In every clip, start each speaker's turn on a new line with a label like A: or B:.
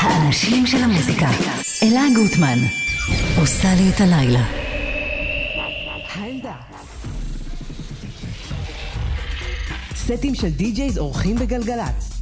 A: האנשים של המוזיקה. אלה גוטמן. עושה לי את הלילה.
B: סטים של די-ג'ייז אורחים בגלגלצ.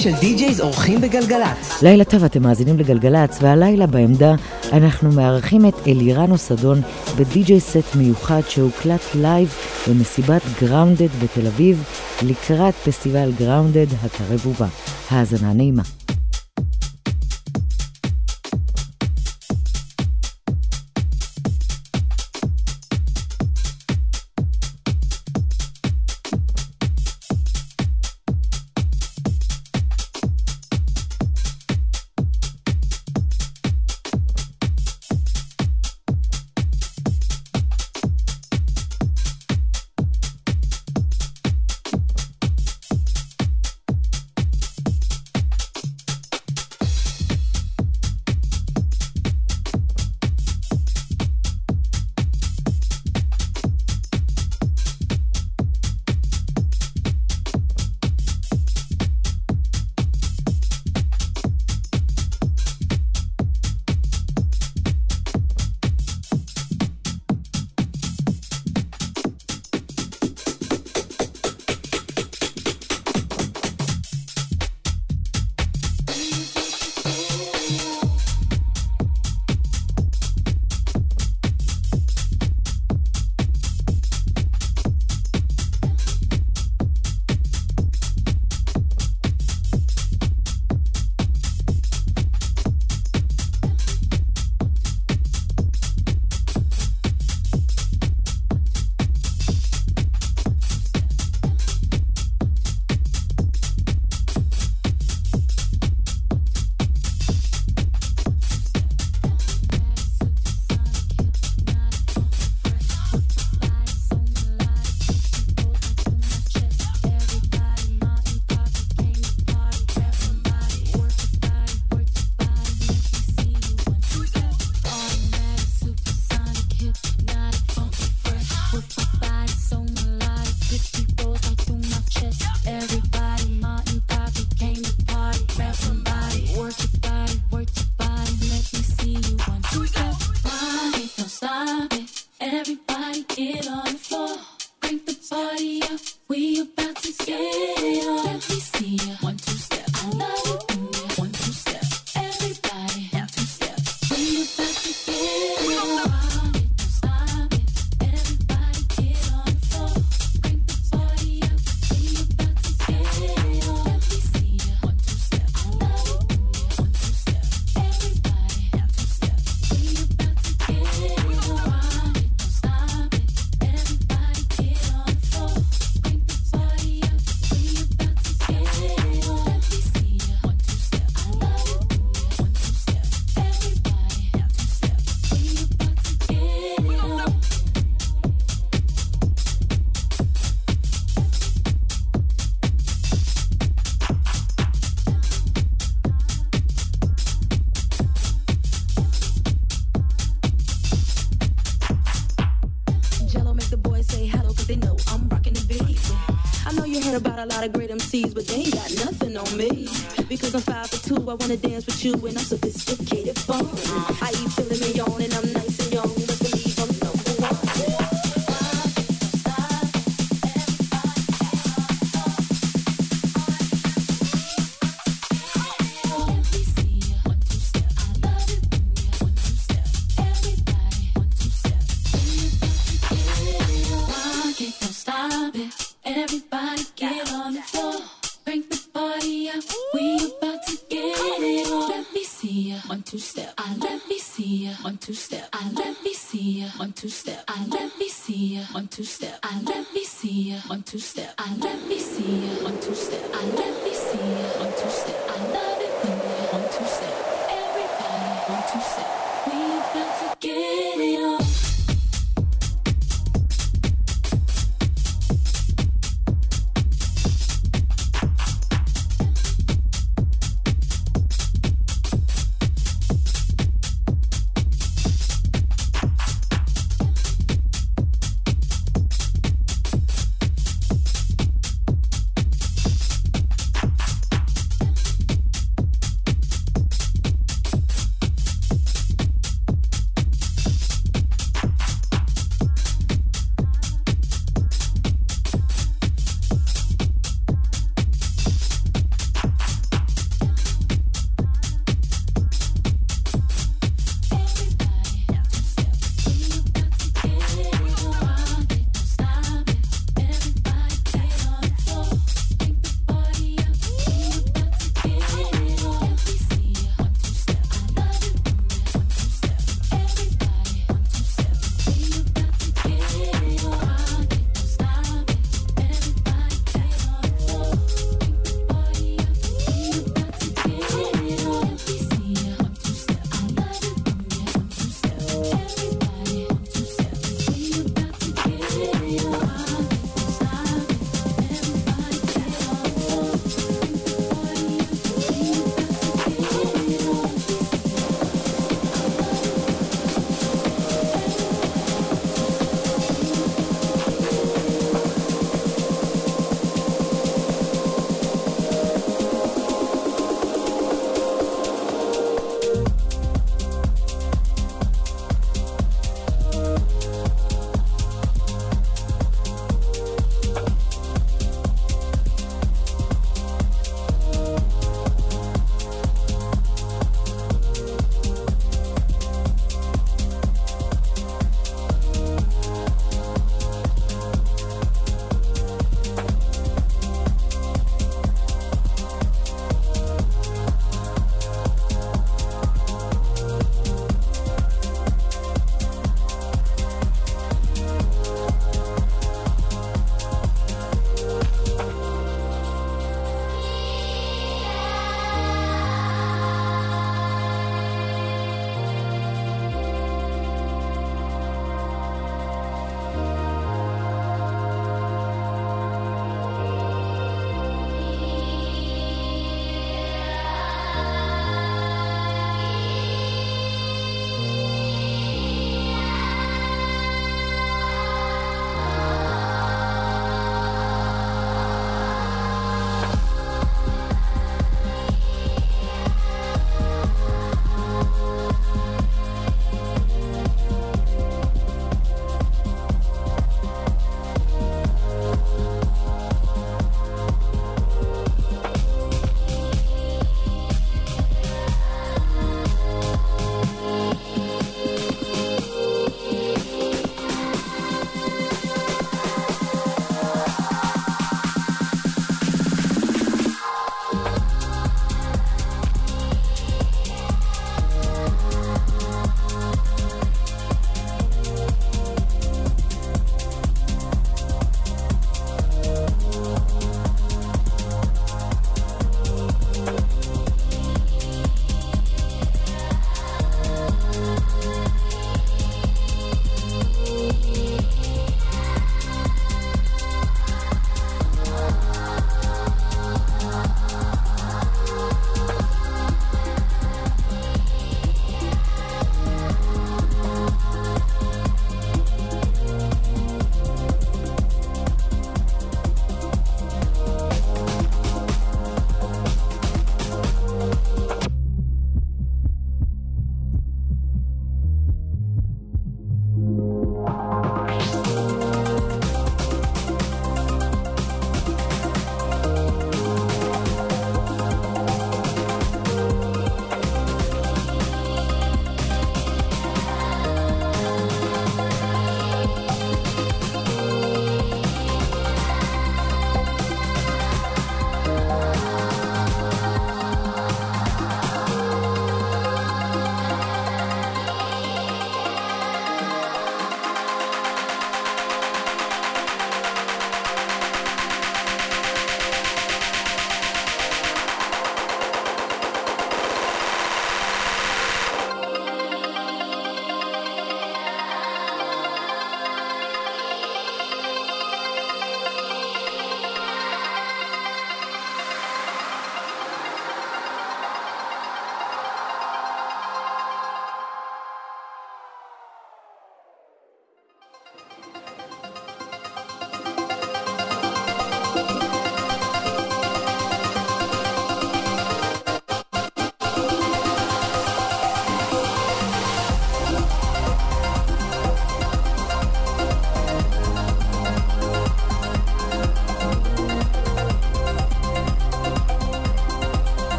B: של DJs אורחים בגלגלצ.
C: לילה טוב, אתם מאזינים לגלגלצ, והלילה בעמדה אנחנו מארחים את אלירן אוסדון ב DJ set מיוחד שהוקלט live במסיבת גראונדד בתל אביב לקראת פסטיבל גראונדד הקרב ובא. האזנה נעימה.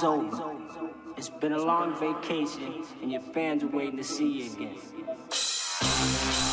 D: Party's over. It's been a long vacation, and your fans are waiting to see you again.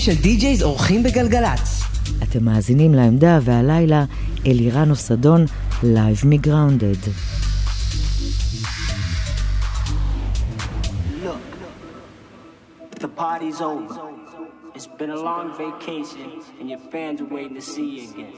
B: של DJs אורחים בגלגלצ.
C: אתם מאזינים לעמדה, והלילה אלירן אוסדון, live מגראונדד.
D: The party's over. It's been a long vacation, and your fans are waiting to see you again.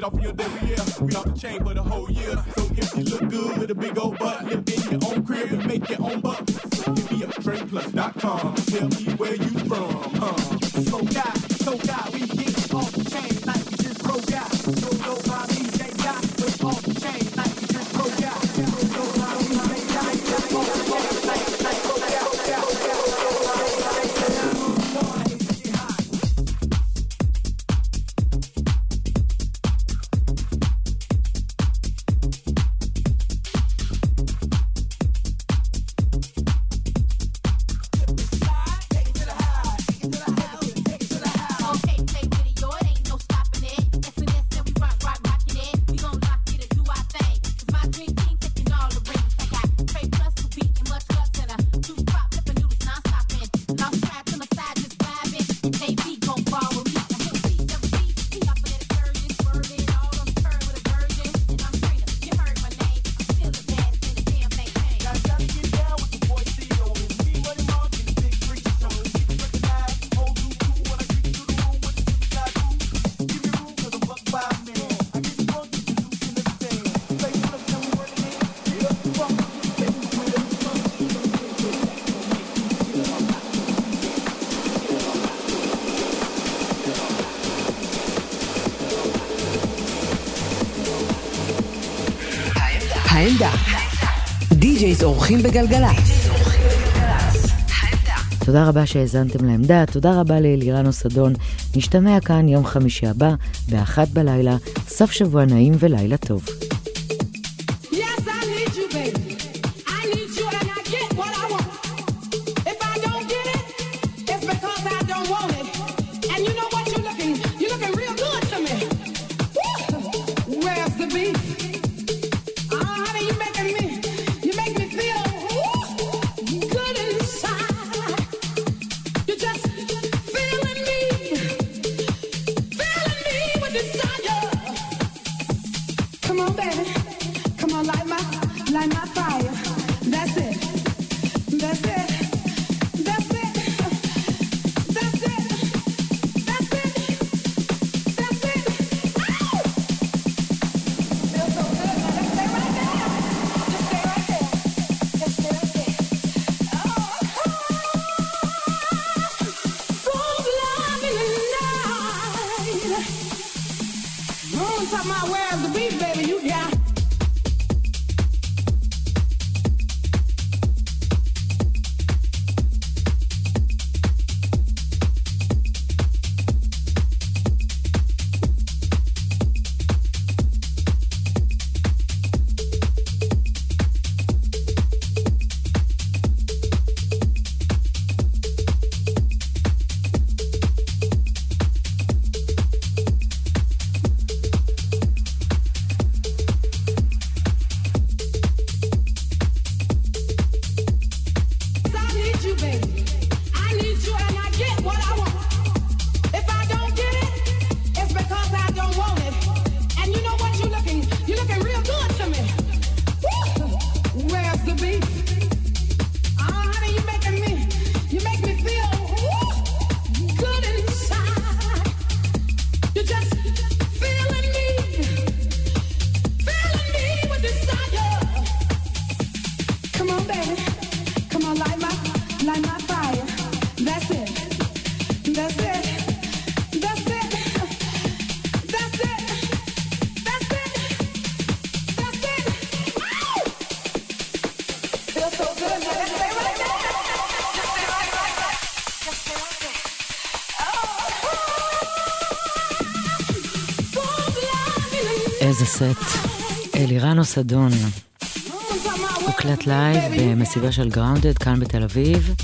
E: get off your derriere. We off the chain for the whole year. So if you look good with a big old butt, lift in your own
B: אורחים בגלגלצ.
C: תודה רבה שהאזנתם לעמדה, תודה רבה לאלירן אוסדון. נשתמע כאן יום חמישי הבא, באחת בלילה, סוף שבוע נעים ולילה טוב.
F: my way.
C: אוסדון.
F: הוקלט live במסיבה
C: של גראונדד כאן בתל אביב.